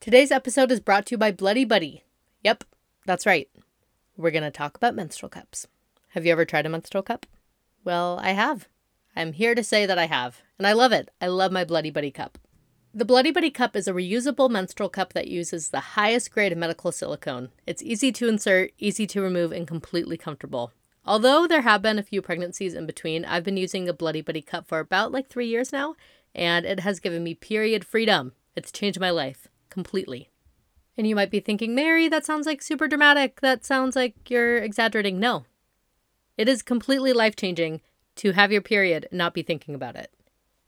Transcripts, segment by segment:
Today's episode is brought to you by Bloody Buddy. Yep, that's right. We're going to talk about menstrual cups. Have you ever tried a menstrual cup? Well, I have. I'm here to say that I have, and I love it. I love my Bloody Buddy cup. The Bloody Buddy cup is a reusable menstrual cup that uses the highest grade of medical silicone. It's easy to insert, easy to remove, and completely comfortable. Although there have been a few pregnancies in between, I've been using a Bloody Buddy cup for about like three years now, and it has given me period freedom. It's changed my life completely. And you might be thinking, Mary, that sounds like super dramatic. That sounds like you're exaggerating. No. It is completely life changing to have your period and not be thinking about it.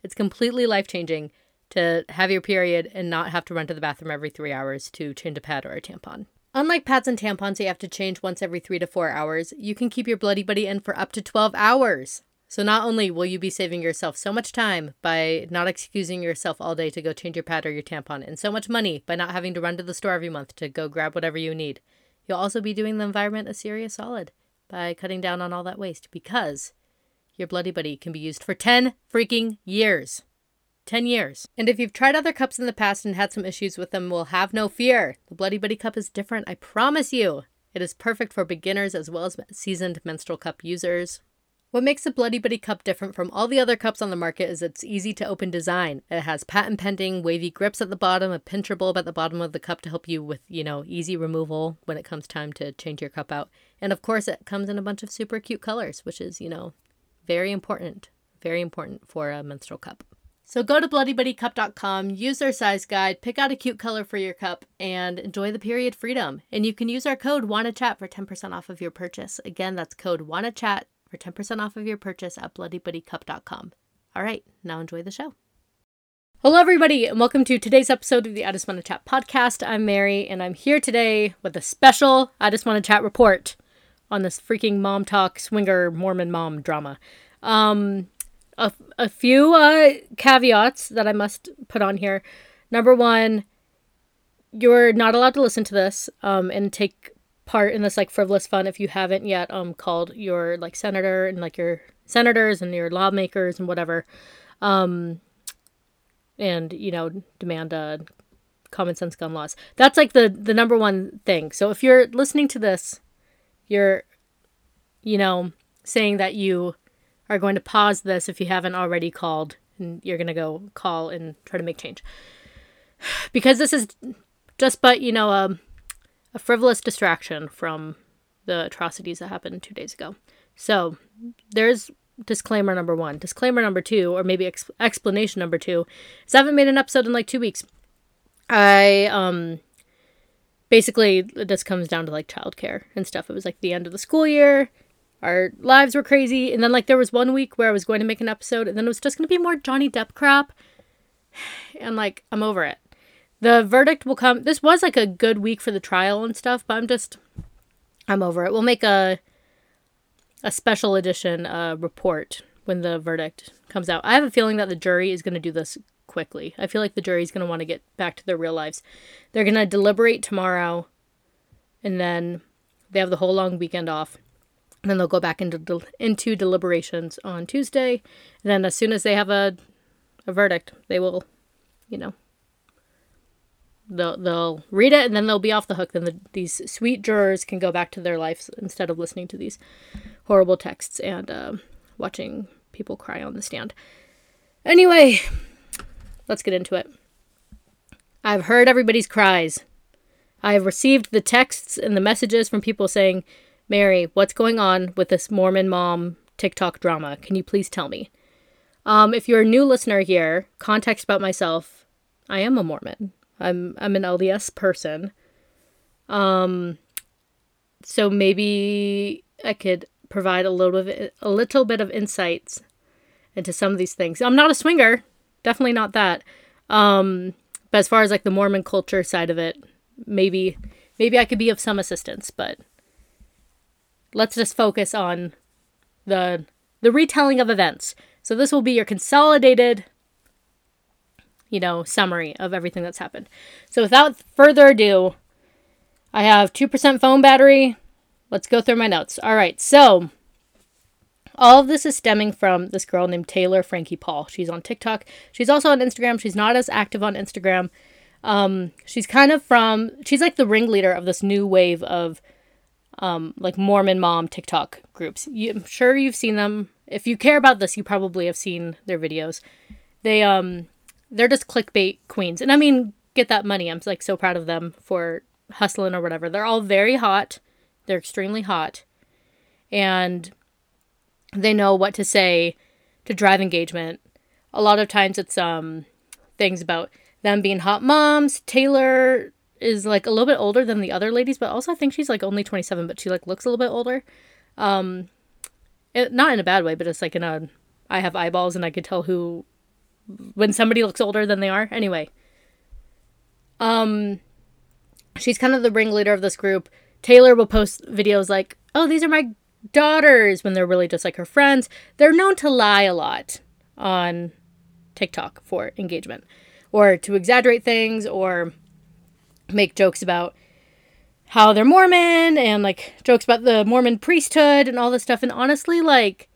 It's completely life changing to have your period and not have to run to the bathroom every three hours to change a pad or a tampon. Unlike pads and tampons you have to change once every three to four hours, you can keep your Bloody Buddy in for up to 12 hours. So not only will you be saving yourself so much time by not excusing yourself all day to go change your pad or your tampon, and so much money by not having to run to the store every month to go grab whatever you need, you'll also be doing the environment a serious solid by cutting down on all that waste because your Bloody Buddy can be used for 10 freaking years. 10 years. And if you've tried other cups in the past and had some issues with them, well, have no fear. The Bloody Buddy cup is different, I promise you. It is perfect for beginners as well as seasoned menstrual cup users. What makes the Bloody Buddy cup different from all the other cups on the market is its easy to open design. It has patent pending wavy grips at the bottom, a pincher bulb at the bottom of the cup to help you with, you know, easy removal when it comes time to change your cup out. And of course, it comes in a bunch of super cute colors, which is, you know, very important. Very important for a menstrual cup. So go to bloodybuddycup.com, use their size guide, pick out a cute color for your cup, and enjoy the period freedom. And you can use our code WANNACHAT for 10% off of your purchase. Again, that's code WANNACHAT for 10% off of your purchase at bloodybuddycup.com. All right, now enjoy the show. Hello, everybody, and welcome to today's episode of the I Just Want to Chat podcast. I'm Mary, and I'm here today with a special I Just Want to Chat report on this freaking MomTok swinger Mormon mom drama. Um, a, a few uh, caveats that I must put on here. Number one, you're not allowed to listen to this um, and take part in this like frivolous fun if you haven't yet um called your like senator and like your senators and your lawmakers and whatever um and you know demand uh common sense gun laws. That's like the the number one thing. So if you're listening to this you're you know saying that you are going to pause this if you haven't already called and you're going to go call and try to make change. Because this is just but you know um a frivolous distraction from the atrocities that happened two days ago. So there's disclaimer number one. Disclaimer number two, or maybe ex- explanation number two, is I haven't made an episode in like two weeks. I um basically this comes down to like childcare and stuff. It was like the end of the school year. Our lives were crazy, and then like there was one week where I was going to make an episode, and then it was just gonna be more Johnny Depp crap. And like I'm over it. The verdict will come. This was like a good week for the trial and stuff, but I'm just, I'm over it. We'll make a, a special edition uh, report when the verdict comes out. I have a feeling that the jury is going to do this quickly. I feel like the jury is going to want to get back to their real lives. They're going to deliberate tomorrow, and then they have the whole long weekend off. And then they'll go back into del- into deliberations on Tuesday. And then as soon as they have a a verdict, they will, you know, they'll they'll read it and then they'll be off the hook. Then the, these sweet jurors can go back to their lives instead of listening to these horrible texts and uh, watching people cry on the stand. Anyway, let's get into it. I've heard everybody's cries. I have received the texts and the messages from people saying, Mary, what's going on with this Mormon mom TikTok drama? Can you please tell me? Um, if you're a new listener here, context about myself I am a Mormon. I'm I'm an LDS person. Um so maybe I could provide a little bit a little bit of insights into some of these things. I'm not a swinger, definitely not that. Um but as far as like the Mormon culture side of it, maybe maybe I could be of some assistance, but let's just focus on the the retelling of events. So this will be your consolidated you know, summary of everything that's happened. So without further ado, I have 2% phone battery. Let's go through my notes. All right, so all of this is stemming from this girl named Taylor Frankie Paul. She's on TikTok. She's also on Instagram. She's not as active on Instagram. Um, she's kind of from, she's like the ringleader of this new wave of um, like Mormon mom TikTok groups. You, I'm sure you've seen them. If you care about this, you probably have seen their videos. They um, they're just clickbait queens, and I mean, get that money. I'm like so proud of them for hustling or whatever. They're all very hot. They're extremely hot, and they know what to say to drive engagement. A lot of times, it's um, things about them being hot moms. Taylor is like a little bit older than the other ladies, but also I think she's like only 27, but she like looks a little bit older. Um it, not in a bad way, but it's like in a I have eyeballs and I could tell who when somebody looks older than they are. Anyway. Um she's kind of the ringleader of this group. Taylor will post videos like, "Oh, these are my daughters" when they're really just like her friends. They're known to lie a lot on TikTok for engagement or to exaggerate things or make jokes about how they're Mormon and like jokes about the Mormon priesthood and all this stuff. And honestly, like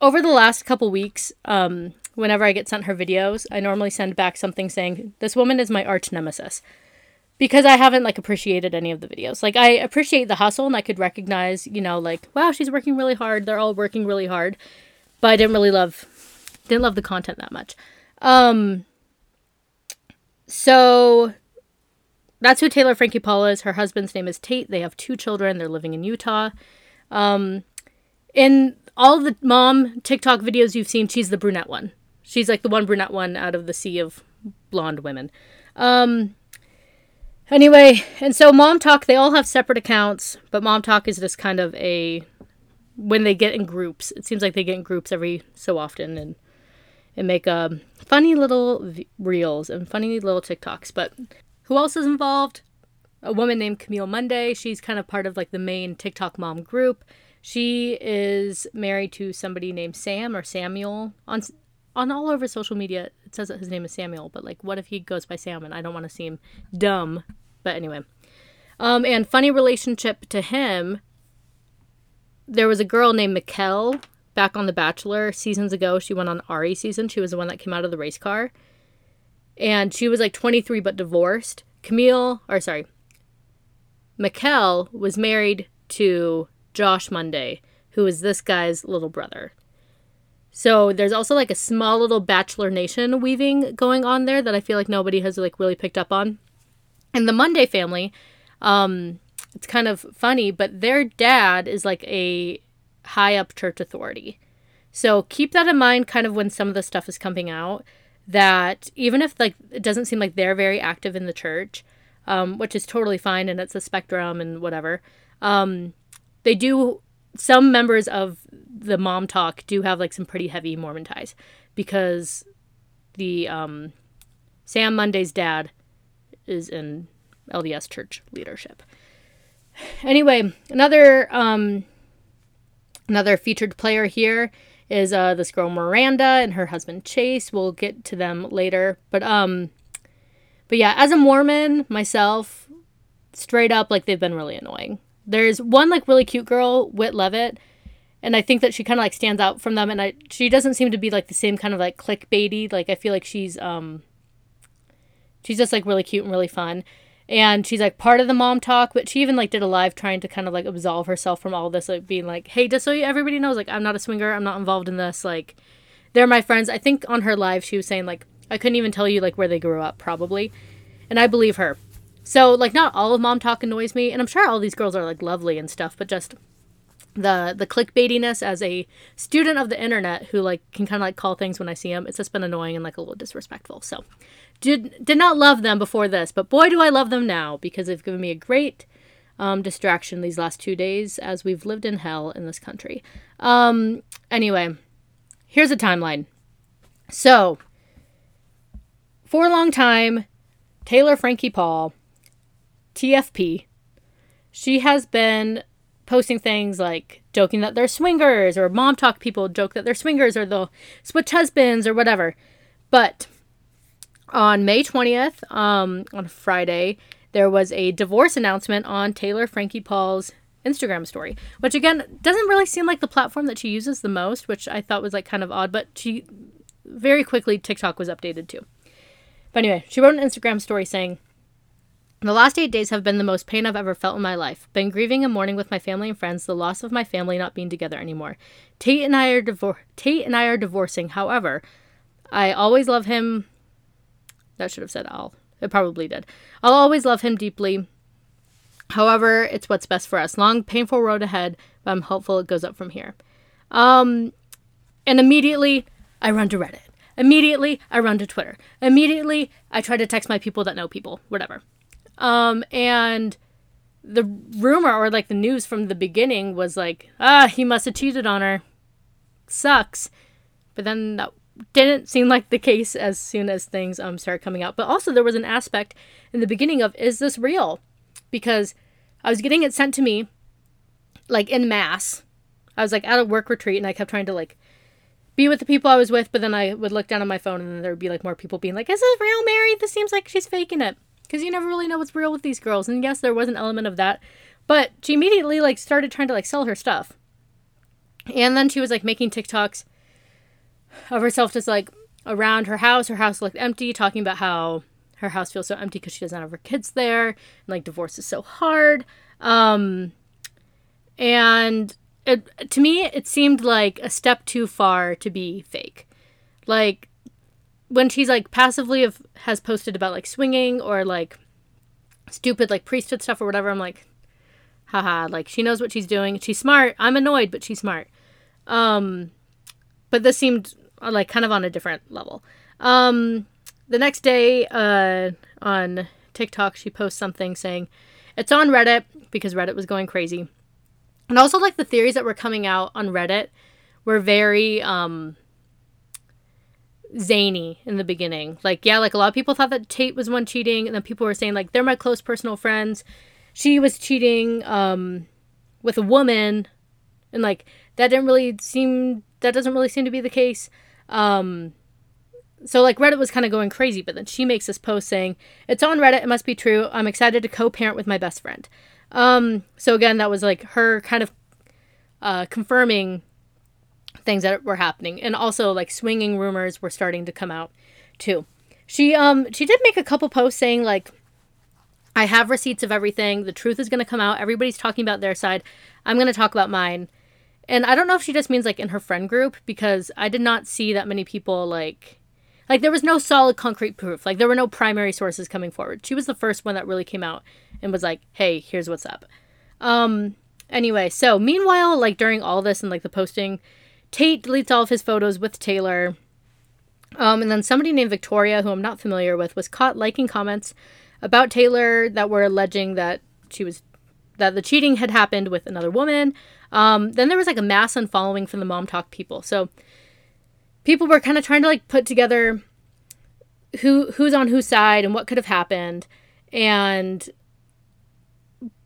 over the last couple weeks, um, whenever I get sent her videos, I normally send back something saying, This woman is my arch nemesis. Because I haven't like appreciated any of the videos. Like I appreciate the hustle and I could recognize, you know, like, wow, she's working really hard. They're all working really hard. But I didn't really love didn't love the content that much. Um so that's who Taylor Frankie Paul is. Her husband's name is Tate. They have two children. They're living in Utah. Um, in all the mom TikTok videos you've seen, she's the brunette one. She's like the one brunette one out of the sea of blonde women. Um, anyway, and so MomTok, they all have separate accounts, but MomTok is just kind of a when they get in groups. It seems like they get in groups every so often and and make um, funny little reels and funny little TikToks. But who else is involved? A woman named Camille Monday. She's kind of part of like the main TikTok mom group. She is married to somebody named Sam or Samuel on on all over social media. It says that his name is Samuel, but like, what if he goes by Sam? And I don't want to seem dumb, but anyway. Um, and funny relationship to him. There was a girl named Maquel back on The Bachelor seasons ago. She went on Arie season. She was the one that came out of the race car and she was like 23 but divorced. Camille, or sorry, Maquel was married to Josh Monday, who is this guy's little brother. So there's also like a small little Bachelor Nation weaving going on there that I feel like nobody has like really picked up on. And the Monday family, um, it's kind of funny, but their dad is like a high up church authority. So keep that in mind kind of when some of the stuff is coming out that even if like it doesn't seem like they're very active in the church, um, which is totally fine and it's a spectrum and whatever, um, they do. Some members of the MomTok do have like some pretty heavy Mormon ties because the um, Sam Monday's dad is in LDS church leadership. Anyway, another um, another featured player here is uh, this girl Miranda and her husband Chase. We'll get to them later, but um, but yeah, as a Mormon myself, straight up like they've been really annoying. There's one like really cute girl, Whit Leavitt, and I think that she kind of like stands out from them, and I she doesn't seem to be like the same kind of like clickbaity. Like I feel like she's um, she's just like really cute and really fun and she's like part of the MomTok but she even like did a live trying to kind of like absolve herself from all this like being like hey just so you, everybody knows like i'm not a swinger i'm not involved in this like they're my friends i think on her live she was saying like i couldn't even tell you like where they grew up probably and i believe her so like not all of MomTok annoys me and i'm sure all these girls are like lovely and stuff but just the the clickbaitiness as a student of the internet who like can kind of like call things when i see them it's just been annoying and like a little disrespectful so did did not love them before this, but boy do I love them now because they've given me a great um, distraction these last two days as we've lived in hell in this country. Um, anyway, here's a timeline. So, for a long time, Taylor Frankie Paul, TFP, she has been posting things like joking that they're swingers or MomTok people joke that they're swingers or they'll switch husbands or whatever. But on May 20th, um, on Friday, there was a divorce announcement on Taylor Frankie Paul's Instagram story, which again doesn't really seem like the platform that she uses the most, which I thought was like kind of odd, but she very quickly TikTok was updated too. But anyway, she wrote an Instagram story saying, the last eight days have been the most pain I've ever felt in my life. Been grieving and mourning with my family and friends the loss of my family not being together anymore. Tate and I are divor- Tate and I are divorcing. However, I always love him. That should have said I'll. It probably did. I'll always love him deeply. However, it's what's best for us. Long, painful road ahead, but I'm hopeful it goes up from here. Um, and immediately I run to Reddit. Immediately I run to Twitter. Immediately I try to text my people that know people, whatever. Um, and the rumor or like the news from the beginning was like, ah, he must have cheated on her. Sucks. But then that didn't seem like the case as soon as things um started coming out. But also there was an aspect in the beginning of is this real? Because I was getting it sent to me like in mass. I was like at a work retreat and I kept trying to like be with the people I was with, but then I would look down on my phone and then there would be like more people being like, Is this real, Mary? This seems like she's faking it because you never really know what's real with these girls. And yes, there was an element of that, but she immediately like started trying to like sell her stuff. And then she was like making TikToks of herself just like around her house. Her house looked empty, talking about how her house feels so empty because she doesn't have her kids there, and like divorce is so hard. Um, and it, to me, it seemed like a step too far to be fake. Like when she's like passively have, has posted about like swinging or like stupid like priesthood stuff or whatever, I'm like, haha, like she knows what she's doing. She's smart. I'm annoyed, but she's smart. Um, but this seemed uh, like kind of on a different level. Um, the next day, uh, on TikTok, she posts something saying it's on Reddit because Reddit was going crazy. And also, like the theories that were coming out on Reddit were very, um, zany in the beginning. Like, yeah, like a lot of people thought that Tate was one cheating, and then people were saying like they're my close personal friends. She was cheating um, with a woman, and like that didn't really seem that doesn't really seem to be the case. Um, so like Reddit was kind of going crazy, but then she makes this post saying it's on Reddit. It must be true. I'm excited to co-parent with my best friend. Um, so again, that was like her kind of uh, confirming things that were happening. And also like swinging rumors were starting to come out too. She um she did make a couple posts saying like i have receipts of everything. The truth is going to come out. Everybody's talking about their side. I'm going to talk about mine. And i don't know if she just means like in her friend group because i did not see that many people like like there was no solid concrete proof. Like there were no primary sources coming forward. She was the first one that really came out and was like hey here's what's up. Um anyway so meanwhile like during all this and like the posting Tate deletes all of his photos with Taylor. Um, and then somebody named Victoria, who I'm not familiar with, was caught liking comments about Taylor that were alleging that she was that the cheating had happened with another woman. Um, then there was like a mass unfollowing from the MomTok people. So people were kind of trying to like put together who who's on whose side and what could have happened. And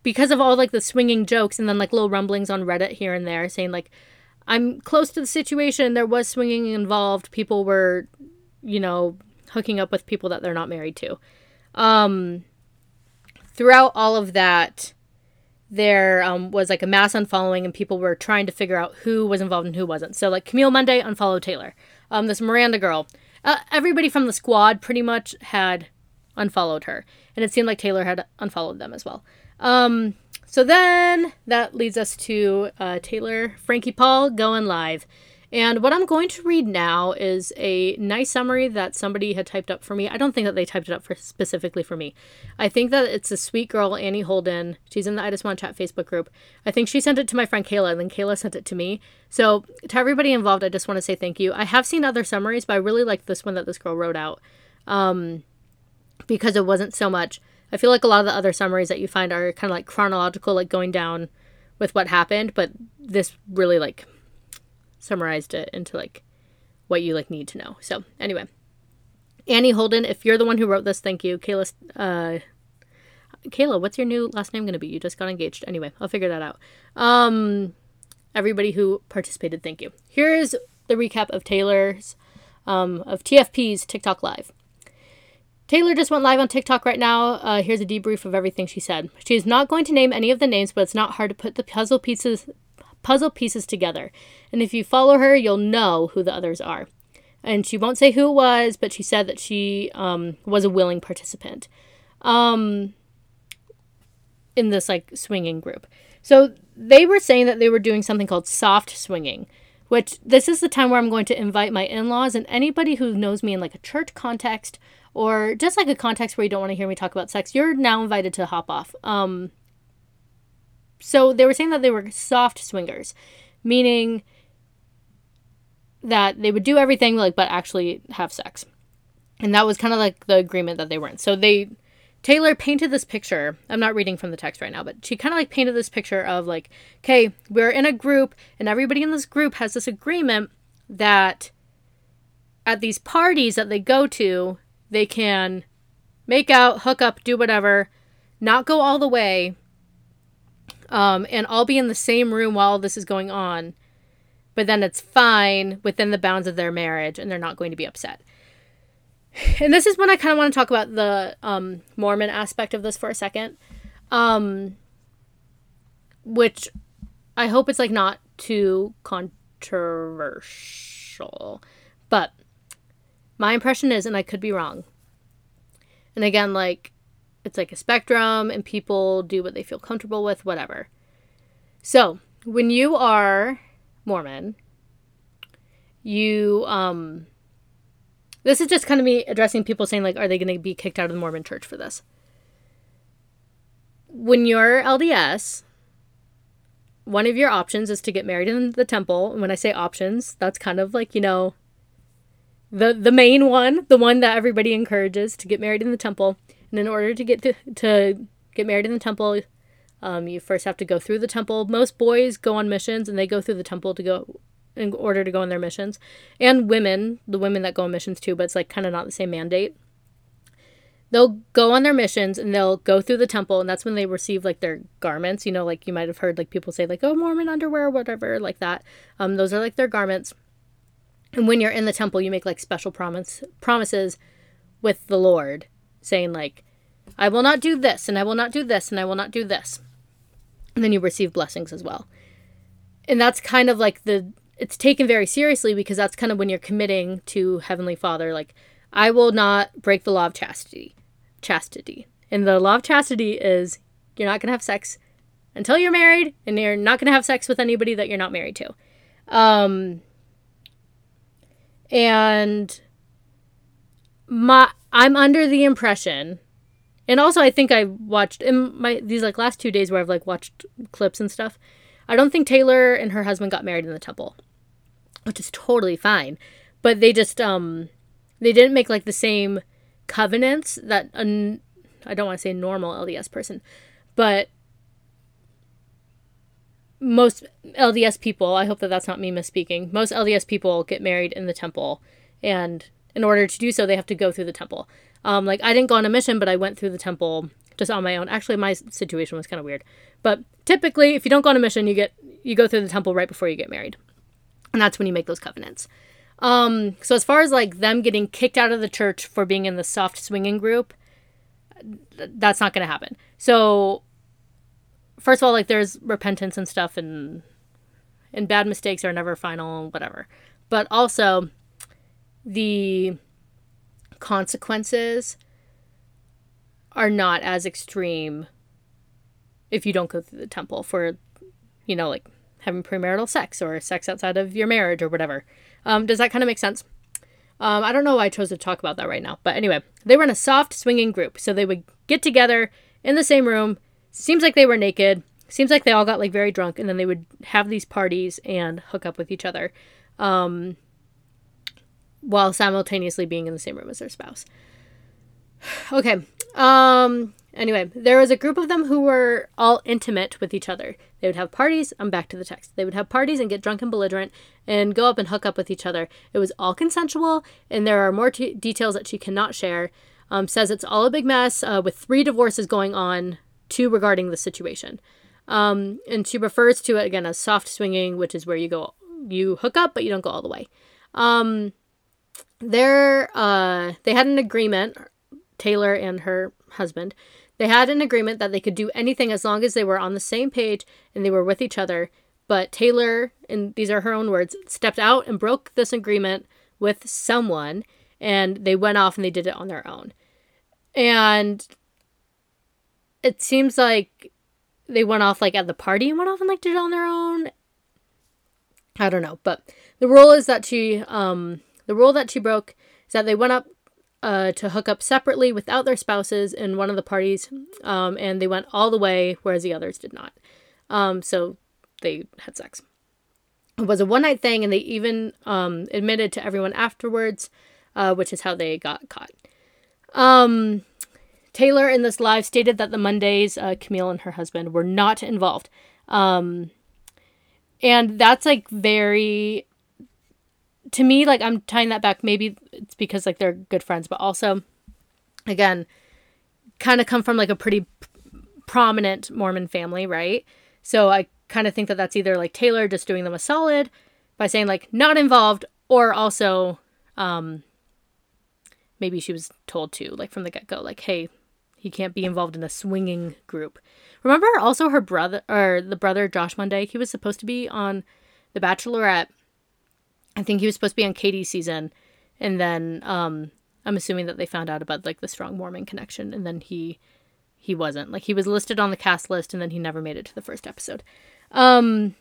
because of all like the swinging jokes and then like little rumblings on Reddit here and there saying like I'm close to the situation. There was swinging involved. People were, you know, hooking up with people that they're not married to. Um, throughout all of that, there um, was like a mass unfollowing, and people were trying to figure out who was involved and who wasn't. So, like Camille Monday unfollowed Taylor. Um, this Miranda girl, uh, everybody from the squad pretty much had unfollowed her, and it seemed like Taylor had unfollowed them as well. Um, so then that leads us to uh, Taylor Frankie Paul going live. And what I'm going to read now is a nice summary that somebody had typed up for me. I don't think that they typed it up for specifically for me. I think that it's a sweet girl, Annie Holden. She's in the I Just Want to Chat Facebook group. I think she sent it to my friend Kayla, and then Kayla sent it to me. So to everybody involved, I just want to say thank you. I have seen other summaries, but I really liked this one that this girl wrote out um, because it wasn't so much I feel like a lot of the other summaries that you find are kind of like chronological, like going down with what happened, but this really like summarized it into like what you like need to know. So anyway, Annie Holden, if you're the one who wrote this, thank you. Kayla, uh, Kayla, what's your new last name going to be? You just got engaged. Anyway, I'll figure that out. Um, everybody who participated, thank you. Here's the recap of Taylor's, um, of TFP's TikTok Live. Taylor just went live on TikTok right now. Uh, here's a debrief of everything she said. She is not going to name any of the names, but it's not hard to put the puzzle pieces puzzle pieces together. And if you follow her, you'll know who the others are. and she won't say who it was, but she said that she um, was a willing participant um, in this like swinging group. So they were saying that they were doing something called soft swinging, which this is the time where I'm going to invite my in laws and anybody who knows me in like a church context or just like a context where you don't want to hear me talk about sex, you're now invited to hop off. Um, so they were saying that they were soft swingers, meaning that they would do everything like but actually have sex. And that was kind of like the agreement that they were in. So they Taylor painted this picture. I'm not reading from the text right now, but she kind of like painted this picture of like, okay, we're in a group and everybody in this group has this agreement that at these parties that they go to, they can make out, hook up, do whatever, not go all the way, um, and all be in the same room while this is going on. But then it's fine within the bounds of their marriage and they're not going to be upset. And this is when I kind of want to talk about the um, Mormon aspect of this for a second. Um, which I hope it's like not too controversial. But my impression is, and I could be wrong. And again, like, it's like a spectrum, and people do what they feel comfortable with, whatever. So, when you are Mormon, you, um, this is just kind of me addressing people saying, like, are they going to be kicked out of the Mormon church for this? When you're LDS, one of your options is to get married in the temple. And when I say options, that's kind of like, you know, the the main one, the one that everybody encourages to get married in the temple. And in order to get to, to get married in the temple, um, you first have to go through the temple. Most boys go on missions and they go through the temple to go in order to go on their missions. And women, the women that go on missions too, but it's like kind of not the same mandate. They'll go on their missions and they'll go through the temple and that's when they receive like their garments, you know, like you might have heard like people say like, "Oh, Mormon underwear, whatever," like that. Um those are like their garments. And when you're in the temple, you make like special promise promises with the Lord, saying like, I will not do this, and I will not do this, and I will not do this. And then you receive blessings as well. And that's kind of like the it's taken very seriously because that's kind of when you're committing to Heavenly Father, like, I will not break the law of chastity. Chastity. And the law of chastity is you're not gonna have sex until you're married, and you're not gonna have sex with anybody that you're not married to. Um and my I'm under the impression and also I think I watched in my these like last two days where I've like watched clips and stuff. I don't think Taylor and her husband got married in the temple, which is totally fine. But they just um they didn't make like the same covenants that an I don't want to say normal LDS person, but most LDS people, I hope that that's not me misspeaking. Most LDS people get married in the temple, and in order to do so, they have to go through the temple. Um, like I didn't go on a mission, but I went through the temple just on my own. Actually, my situation was kind of weird, but typically, if you don't go on a mission, you get you go through the temple right before you get married, and that's when you make those covenants. Um, so as far as like them getting kicked out of the church for being in the soft swinging group, that's not going to happen. So first of all, like there's repentance and stuff, and and bad mistakes are never final, whatever. But also, the consequences are not as extreme if you don't go through the temple for, you know, like having premarital sex or sex outside of your marriage or whatever. Um, does that kind of make sense? Um, I don't know why I chose to talk about that right now. But anyway, they were in a soft swinging group. So they would get together in the same room, Seems like they were naked. Seems like they all got like very drunk, and then they would have these parties and hook up with each other, um, while simultaneously being in the same room as their spouse. Okay. Um. Anyway, there was a group of them who were all intimate with each other. They would have parties. I'm back to the text. They would have parties and get drunk and belligerent and go up and hook up with each other. It was all consensual, and there are more t- details that she cannot share. Um, says it's all a big mess uh, with three divorces going on to regarding the situation. Um, and she refers to it again as soft swinging, which is where you go, you hook up, but you don't go all the way. Um, there, uh, they had an agreement, Taylor and her husband. They had an agreement that they could do anything as long as they were on the same page and they were with each other. But Taylor, and these are her own words, stepped out and broke this agreement with someone and they went off and they did it on their own. And it seems like they went off like at the party and went off and like did it on their own. I don't know, but the rule is that she um the rule that she broke is that they went up uh, to hook up separately without their spouses in one of the parties, um, and they went all the way, whereas the others did not. Um, so they had sex. It was a one night thing, and they even um, admitted to everyone afterwards, uh, which is how they got caught. Taylor in this live stated that the Mondays, uh, Camille and her husband were not involved. Um, and that's like very, to me, like I'm tying that back. Maybe it's because like they're good friends, but also, again, kind of come from like a pretty prominent Mormon family, right? So I kind of think that that's either like Taylor just doing them a solid by saying like not involved, or also um, maybe she was told to like from the get go, like hey, he can't be involved in a swinging group. Remember also her brother or the brother Josh Monday, he was supposed to be on The Bachelorette. I think he was supposed to be on Katie's season and then um I'm assuming that they found out about like the strong Mormon connection and then he he wasn't. Like he was listed on the cast list and then he never made it to the first episode. Um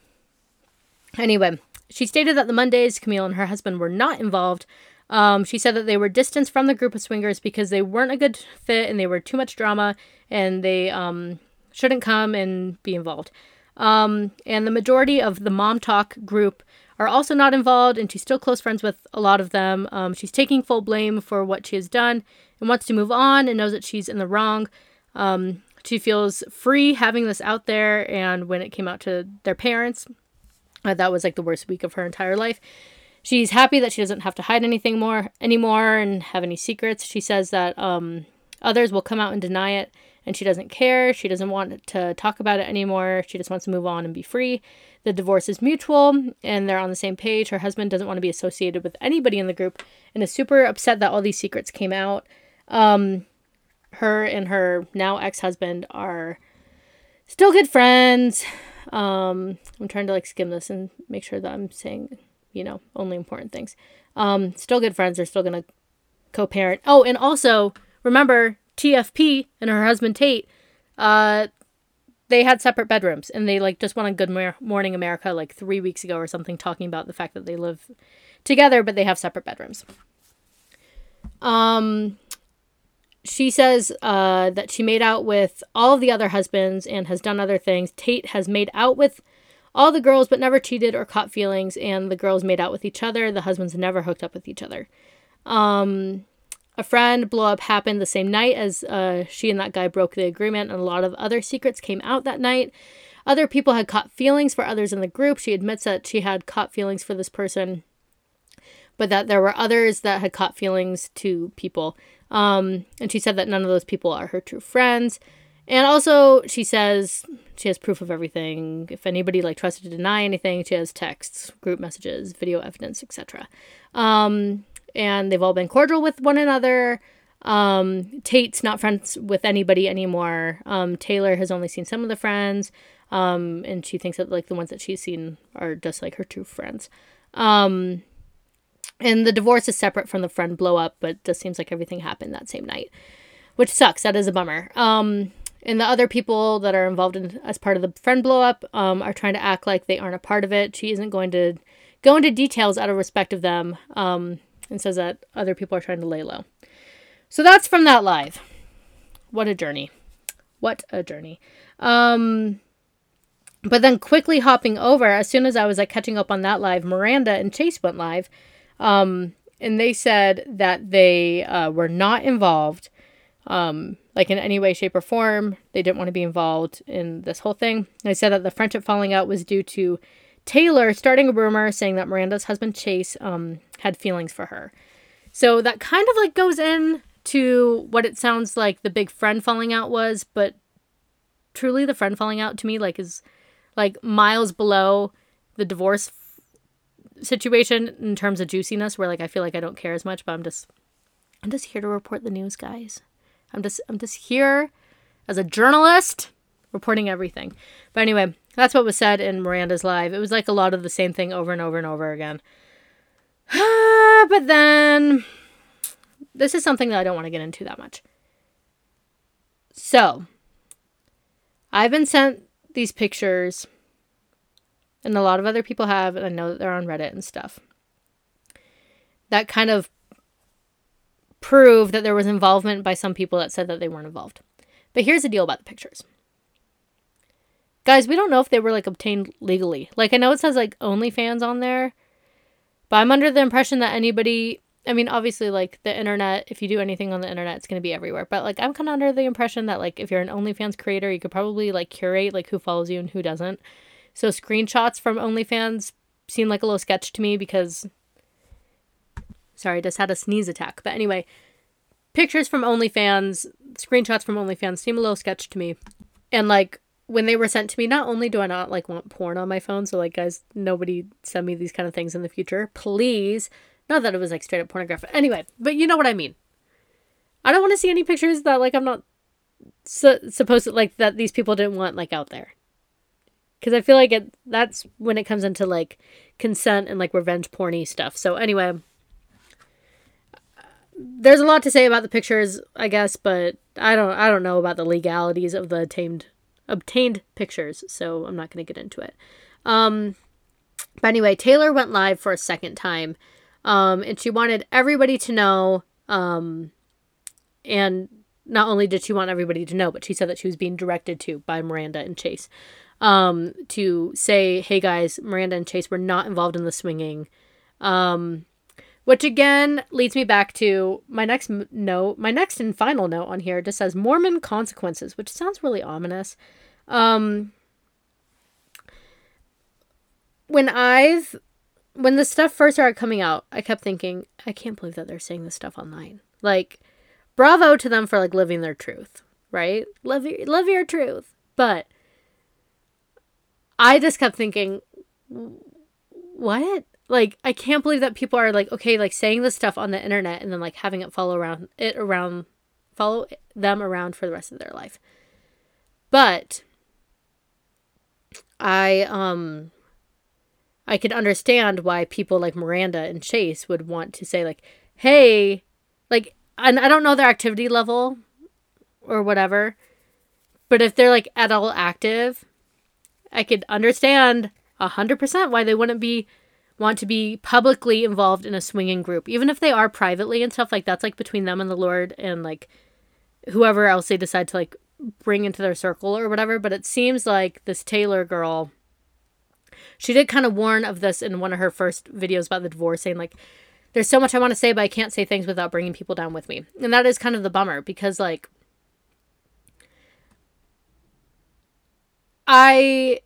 anyway, she stated that the Mondays Camille and her husband were not involved um, she said that they were distanced from the group of swingers because they weren't a good fit and they were too much drama and they um, shouldn't come and be involved. Um, and the majority of the MomTok group are also not involved, and she's still close friends with a lot of them. Um, she's taking full blame for what she has done and wants to move on and knows that she's in the wrong. Um, she feels free having this out there, and when it came out to their parents, uh, that was like the worst week of her entire life. She's happy that she doesn't have to hide anything more anymore and have any secrets. She says that um, others will come out and deny it, and she doesn't care. She doesn't want to talk about it anymore. She just wants to move on and be free. The divorce is mutual, and they're on the same page. Her husband doesn't want to be associated with anybody in the group, and is super upset that all these secrets came out. Um, her and her now ex-husband are still good friends. Um, I'm trying to like skim this and make sure that I'm saying you know, only important things. Um, still good friends. They're still gonna co-parent. Oh, and also remember TFP and her husband Tate. Uh, they had separate bedrooms, and they like just went on Good Morning America like three weeks ago or something, talking about the fact that they live together, but they have separate bedrooms. Um, she says uh, that she made out with all of the other husbands and has done other things. Tate has made out with all the girls but never cheated or caught feelings, and the girls made out with each other. The husbands never hooked up with each other. Um, a friend blow up happened the same night as uh, she and that guy broke the agreement, and a lot of other secrets came out that night. Other people had caught feelings for others in the group. She admits that she had caught feelings for this person, but that there were others that had caught feelings to people. Um, and she said that none of those people are her true friends. And also, she says she has proof of everything. If anybody like tries to deny anything, she has texts, group messages, video evidence, etc. Um, and they've all been cordial with one another. Um, Tate's not friends with anybody anymore. Um, Taylor has only seen some of the friends, um, and she thinks that like the ones that she's seen are just like her true friends. Um, and the divorce is separate from the friend blow up, but just seems like everything happened that same night, which sucks. That is a bummer. Um, and the other people that are involved in as part of the friend blow up um, are trying to act like they aren't a part of it. She isn't going to go into details out of respect of them um, and says that other people are trying to lay low. So that's from that live. What a journey. What a journey. Um, but then quickly hopping over, as soon as I was like catching up on that live, Miranda and Chase went live. Um, and they said that they uh, were not involved um, like in any way, shape, or form. They didn't want to be involved in this whole thing. They said that the friendship falling out was due to Taylor starting a rumor saying that Miranda's husband Chase um, had feelings for her. So that kind of like goes in to what it sounds like the big friend falling out was, but truly the friend falling out to me like is like miles below the divorce f- situation in terms of juiciness where like I feel like I don't care as much, but I'm just I'm just here to report the news, guys. I'm just I'm just here as a journalist reporting everything. But anyway, that's what was said in Miranda's live. It was like a lot of the same thing over and over and over again. but then this is something that I don't want to get into that much. So, I've been sent these pictures, and a lot of other people have, and I know that they're on Reddit and stuff. That kind of prove that there was involvement by some people that said that they weren't involved. But here's the deal about the pictures. Guys, we don't know if they were like obtained legally. Like I know it says like OnlyFans on there, but I'm under the impression that anybody I mean, obviously, like the internet, if you do anything on the internet, it's going to be everywhere. But like, I'm kind of under the impression that like, if you're an OnlyFans creator, you could probably like curate like who follows you and who doesn't. So screenshots from OnlyFans seem like a little sketch to me because, sorry, I just had a sneeze attack. But anyway, pictures from OnlyFans, screenshots from OnlyFans seem a little sketch to me. And like, when they were sent to me, not only do I not like want porn on my phone, so like guys, nobody send me these kind of things in the future, please not that it was like straight up pornographic. Anyway, but you know what I mean. I don't want to see any pictures that like I'm not su- supposed to like that these people didn't want like out there. Cuz I feel like it that's when it comes into like consent and like revenge porny stuff. So anyway, there's a lot to say about the pictures, I guess, but I don't I don't know about the legalities of the obtained obtained pictures, so I'm not going to get into it. Um but anyway, Taylor went live for a second time um, and she wanted everybody to know. Um, and not only did she want everybody to know, but she said that she was being directed to by Miranda and Chase um, to say, hey guys, Miranda and Chase were not involved in the swinging. Um, which again leads me back to my next note. My next and final note on here just says Mormon consequences, which sounds really ominous. Um, when I've when the stuff first started coming out, I kept thinking, I can't believe that they're saying this stuff online. Like, bravo to them for like living their truth, right? Live your, live your truth. But I just kept thinking, what? Like, I can't believe that people are like, okay, like saying this stuff on the internet and then like having it follow around it around, follow them around for the rest of their life. But I, um, I could understand why people like Miranda and Chase would want to say like, "Hey, like and I don't know their activity level or whatever, but if they're like at all active, I could understand a hundred percent why they wouldn't be want to be publicly involved in a swinging group, even if they are privately and stuff like that's like between them and the Lord and like whoever else they decide to like bring into their circle or whatever. But it seems like this Taylor girl she did kind of warn of this in one of her first videos about the divorce, saying, like, there's so much I want to say, but I can't say things without bringing people down with me. And that is kind of the bummer because, like, I.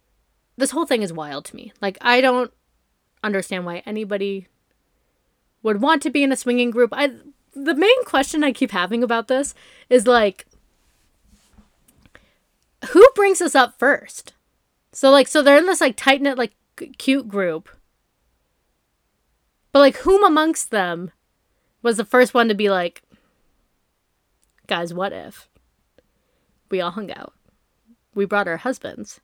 This whole thing is wild to me. Like, I don't understand why anybody would want to be in a swinging group. I the main question I keep having about this is like who brings this up first? So like so they're in this like tight knit like cute group. But like whom amongst them was the first one to be like guys, what if we all hung out? We brought our husbands.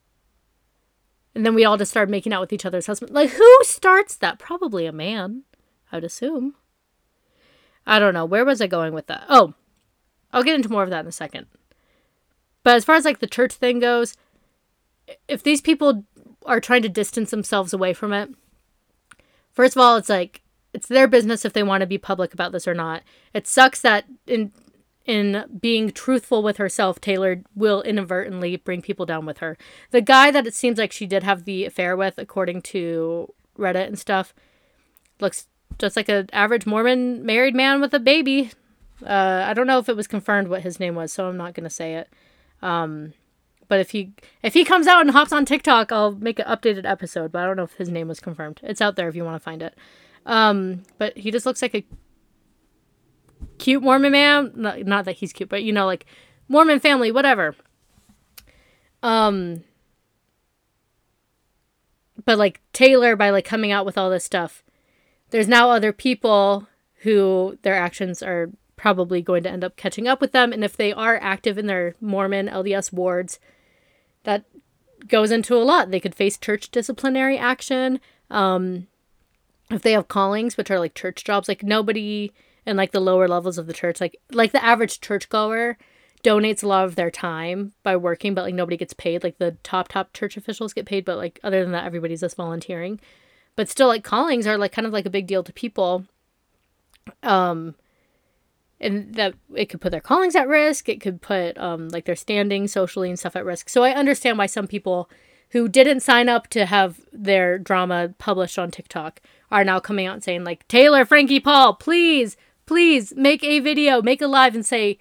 And then we all just started making out with each other's husbands. Like who starts that? Probably a man, I'd assume. I don't know. Where was I going with that? Oh, I'll get into more of that in a second. But as far as like the church thing goes, if these people are trying to distance themselves away from it. First of all, it's like it's their business if they want to be public about this or not. It sucks that in in being truthful with herself, Taylor will inadvertently bring people down with her. The guy that it seems like she did have the affair with, according to Reddit and stuff, looks just like an average Mormon married man with a baby. Uh, I don't know if it was confirmed what his name was, so I'm not gonna say it. Um, but if he if he comes out and hops on TikTok, I'll make an updated episode. But I don't know if his name was confirmed. It's out there if you want to find it. Um, but he just looks like a cute Mormon man. Not, that he's cute, but you know, like Mormon family, whatever. Um, but like Taylor, by like coming out with all this stuff, there's now other people who their actions are probably going to end up catching up with them. And if they are active in their Mormon LDS wards, that goes into a lot. They could face church disciplinary action. Um, if they have callings, which are like church jobs, like nobody in like the lower levels of the church, like like the average churchgoer donates a lot of their time by working, but like nobody gets paid. Like the top top church officials get paid, but like other than that, everybody's just volunteering. But still, like callings are like kind of like a big deal to people. Um, and that it could put their callings at risk. It could put um like their standing socially and stuff at risk. So I understand why some people who didn't sign up to have their drama published on TikTok are now coming out and saying like Taylor, Frankie, Paul, please, please make a video, make a live, and say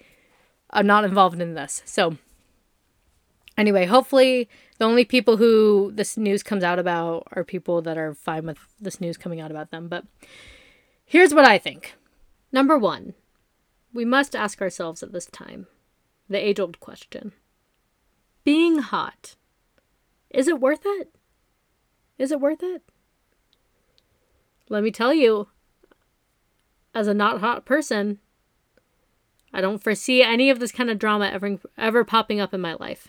I'm not involved in this. So anyway, hopefully the only people who this news comes out about are people that are fine with this news coming out about them. But here's what I think. Number one, we must ask ourselves at this time the age old question Being hot, is it worth it? Is it worth it? Let me tell you, as a not hot person, I don't foresee any of this kind of drama ever ever popping up in my life.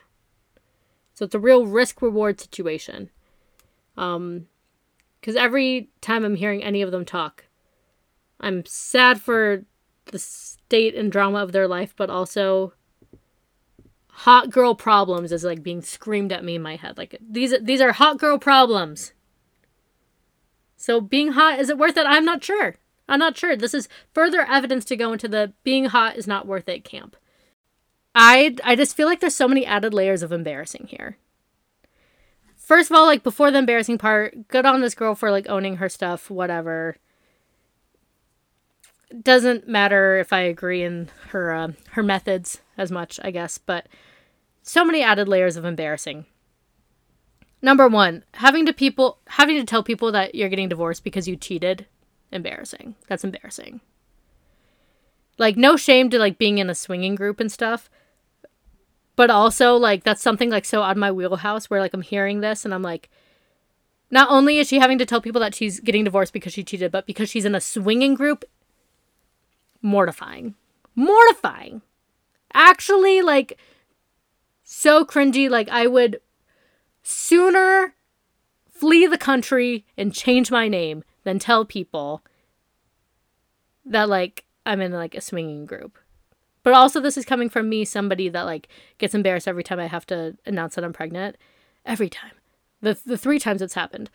So it's a real risk reward situation. Um cuz every time I'm hearing any of them talk, I'm sad for the state and drama of their life, but also hot girl problems is like being screamed at me in my head. Like these these are hot girl problems. So being hot is it worth it? I'm not sure. I'm not sure. This is further evidence to go into the being hot is not worth it camp. I I just feel like there's so many added layers of embarrassing here. First of all, like before the embarrassing part, good on this girl for like owning her stuff, whatever. Doesn't matter if I agree in her uh, her methods as much, I guess, but so many added layers of embarrassing. Number 1, having to people having to tell people that you're getting divorced because you cheated embarrassing. That's embarrassing. Like no shame to like being in a swinging group and stuff. But also like that's something like so out of my wheelhouse where like I'm hearing this and I'm like not only is she having to tell people that she's getting divorced because she cheated, but because she's in a swinging group mortifying. Mortifying. Actually like so cringy like I would sooner flee the country and change my name than tell people that like I'm in like a swinging group. But also this is coming from me, somebody that like gets embarrassed every time I have to announce that I'm pregnant. Every time. The the three times it's happened.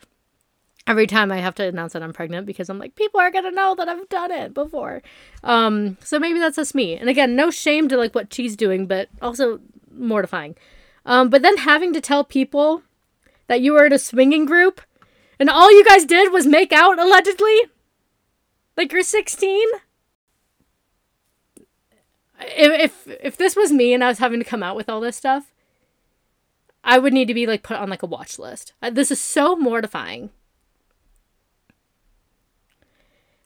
Every time I have to announce that I'm pregnant because I'm like, people are gonna know that I've done it before. Um, so maybe that's just me. And again, no shame to like what she's doing, but also mortifying. Um, but then having to tell people that you were in a swinging group and all you guys did was make out, allegedly? Like you're 16? If, if if this was me and I was having to come out with all this stuff, I would need to be like put on like a watch list. This is so mortifying.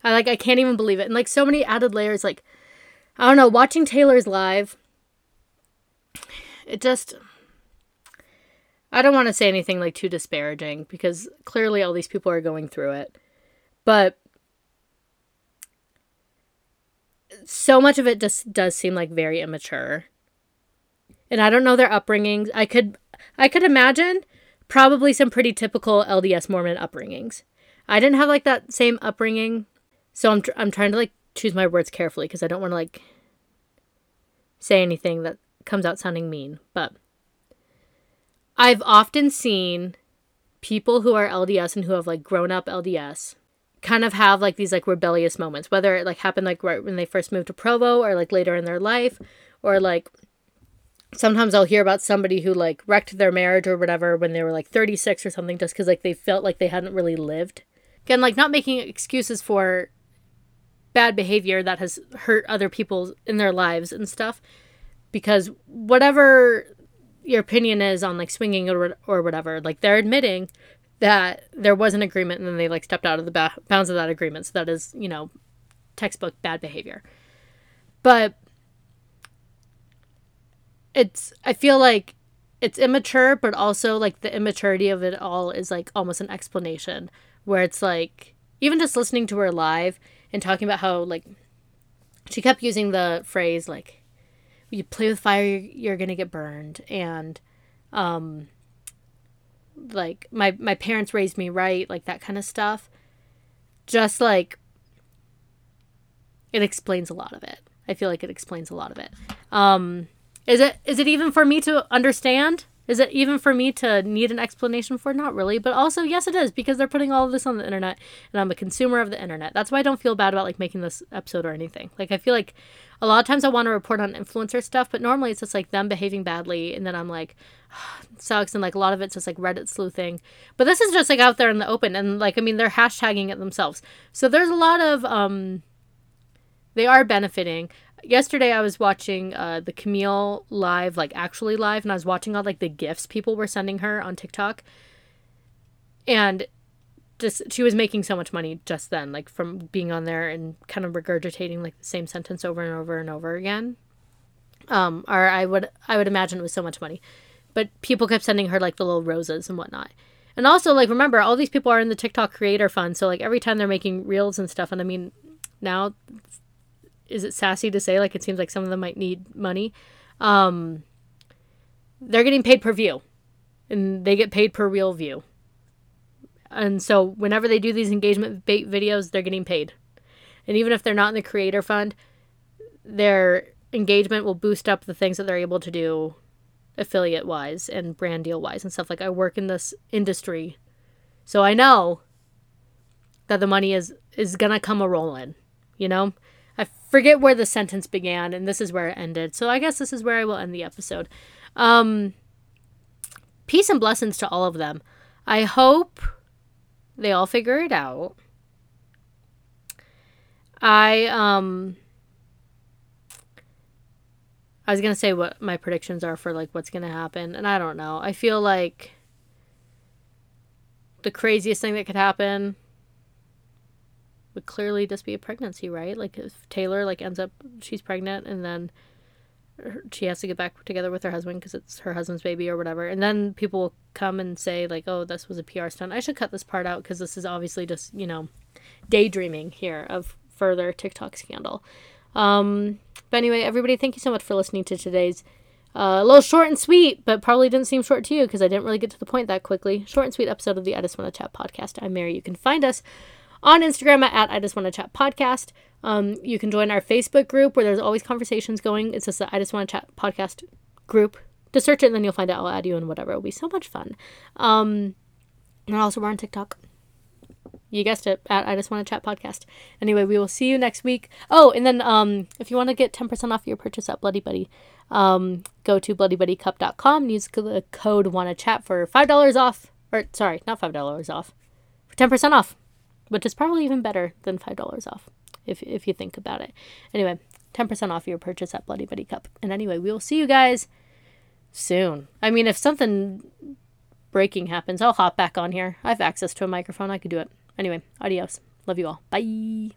I like I can't even believe it. And like so many added layers like I don't know, watching Taylor's live it just I don't want to say anything like too disparaging because clearly all these people are going through it. But so much of it just does seem like very immature. And I don't know their upbringings. I could I could imagine probably some pretty typical LDS Mormon upbringings. I didn't have like that same upbringing. So I'm tr- I'm trying to like choose my words carefully because I don't want to like say anything that comes out sounding mean, but I've often seen people who are LDS and who have like grown up LDS kind of have like these like rebellious moments, whether it like happened like right when they first moved to Provo or like later in their life, or like sometimes I'll hear about somebody who like wrecked their marriage or whatever when they were like 36 or something just because like they felt like they hadn't really lived. Again, like not making excuses for bad behavior that has hurt other people in their lives and stuff because whatever your opinion is on like swinging or, or whatever like they're admitting that there was an agreement and then they like stepped out of the ba- bounds of that agreement. So that is you know textbook bad behavior. But it's i feel like it's immature but also like the immaturity of it all is like almost an explanation where it's like even just listening to her live and talking about how like she kept using the phrase like you play with fire you're gonna get burned and um like my my parents raised me right like that kind of stuff just like it explains a lot of it. I feel like it explains a lot of it. Um, is it is it even for me to understand? Is it even for me to need an explanation for? Not really, but also yes, it is because they're putting all of this on the internet, and I'm a consumer of the internet. That's why I don't feel bad about like making this episode or anything. Like I feel like a lot of times I want to report on influencer stuff, but normally it's just like them behaving badly, and then I'm like, sucks, and like a lot of it's just like Reddit sleuthing. But this is just like out there in the open, and like I mean they're hashtagging it themselves, so there's a lot of um. They are benefiting yesterday I was watching uh, the Camille live, like actually live, and I was watching all like the gifts people were sending her on TikTok, and just she was making so much money just then, like from being on there and kind of regurgitating like the same sentence over and over and over again. Um, or I would I would imagine it was so much money, but people kept sending her like the little roses and whatnot. And also, like, remember, all these people are in the TikTok creator fund. So, like, every time they're making reels and stuff, and I mean, now is it sassy to say like it seems like some of them might need money um they're getting paid per view and they get paid per reel view and so whenever they do these engagement bait videos they're getting paid and even if they're not in the creator fund their engagement will boost up the things that they're able to do affiliate wise and brand deal wise and stuff like i work in this industry so i know that the money is is gonna come a rolling you know I forget where the sentence began, and this is where it ended. So I guess this is where I will end the episode. Um, peace and blessings to all of them. I hope they all figure it out. I um I was going to say what my predictions are for like what's going to happen and I don't know. I feel like the craziest thing that could happen would clearly just be a pregnancy, right? Like if Taylor like ends up she's pregnant and then she has to get back together with her husband because it's her husband's baby or whatever. And then people will come and say like, "Oh, this was a PR stunt." I should cut this part out because this is obviously just you know daydreaming here of further TikTok scandal. Um, but anyway, everybody, thank you so much for listening to today's uh, a little short and sweet, but probably didn't seem short to you because I didn't really get to the point that quickly. Short and sweet episode of the I Just Want to Chat podcast. I'm Mary. You can find us on Instagram at I Just Want to Chat Podcast. Um, you can join our Facebook group where there's always conversations going. It's just the I Just Want to Chat Podcast group. Just search it and then you'll find out. I'll add you and whatever. It'll be so much fun. Um, and also we're on TikTok. You guessed it, at I Just Want to Chat Podcast. Anyway, we will see you next week. Oh, and then um, if you want to get 10% off your purchase at Bloody Buddy, um, go to bloodybuddycup.com and use the code WANNA CHAT for $5 off. Or, sorry, not $5 off. For 10% off which is probably even better than $5 off if, if you think about it. Anyway, 10% off your purchase at Bloody Buddy Cup. And anyway, we will see you guys soon. I mean, if something breaking happens, I'll hop back on here. I have access to a microphone. I could do it. Anyway, adios. Love you all. Bye.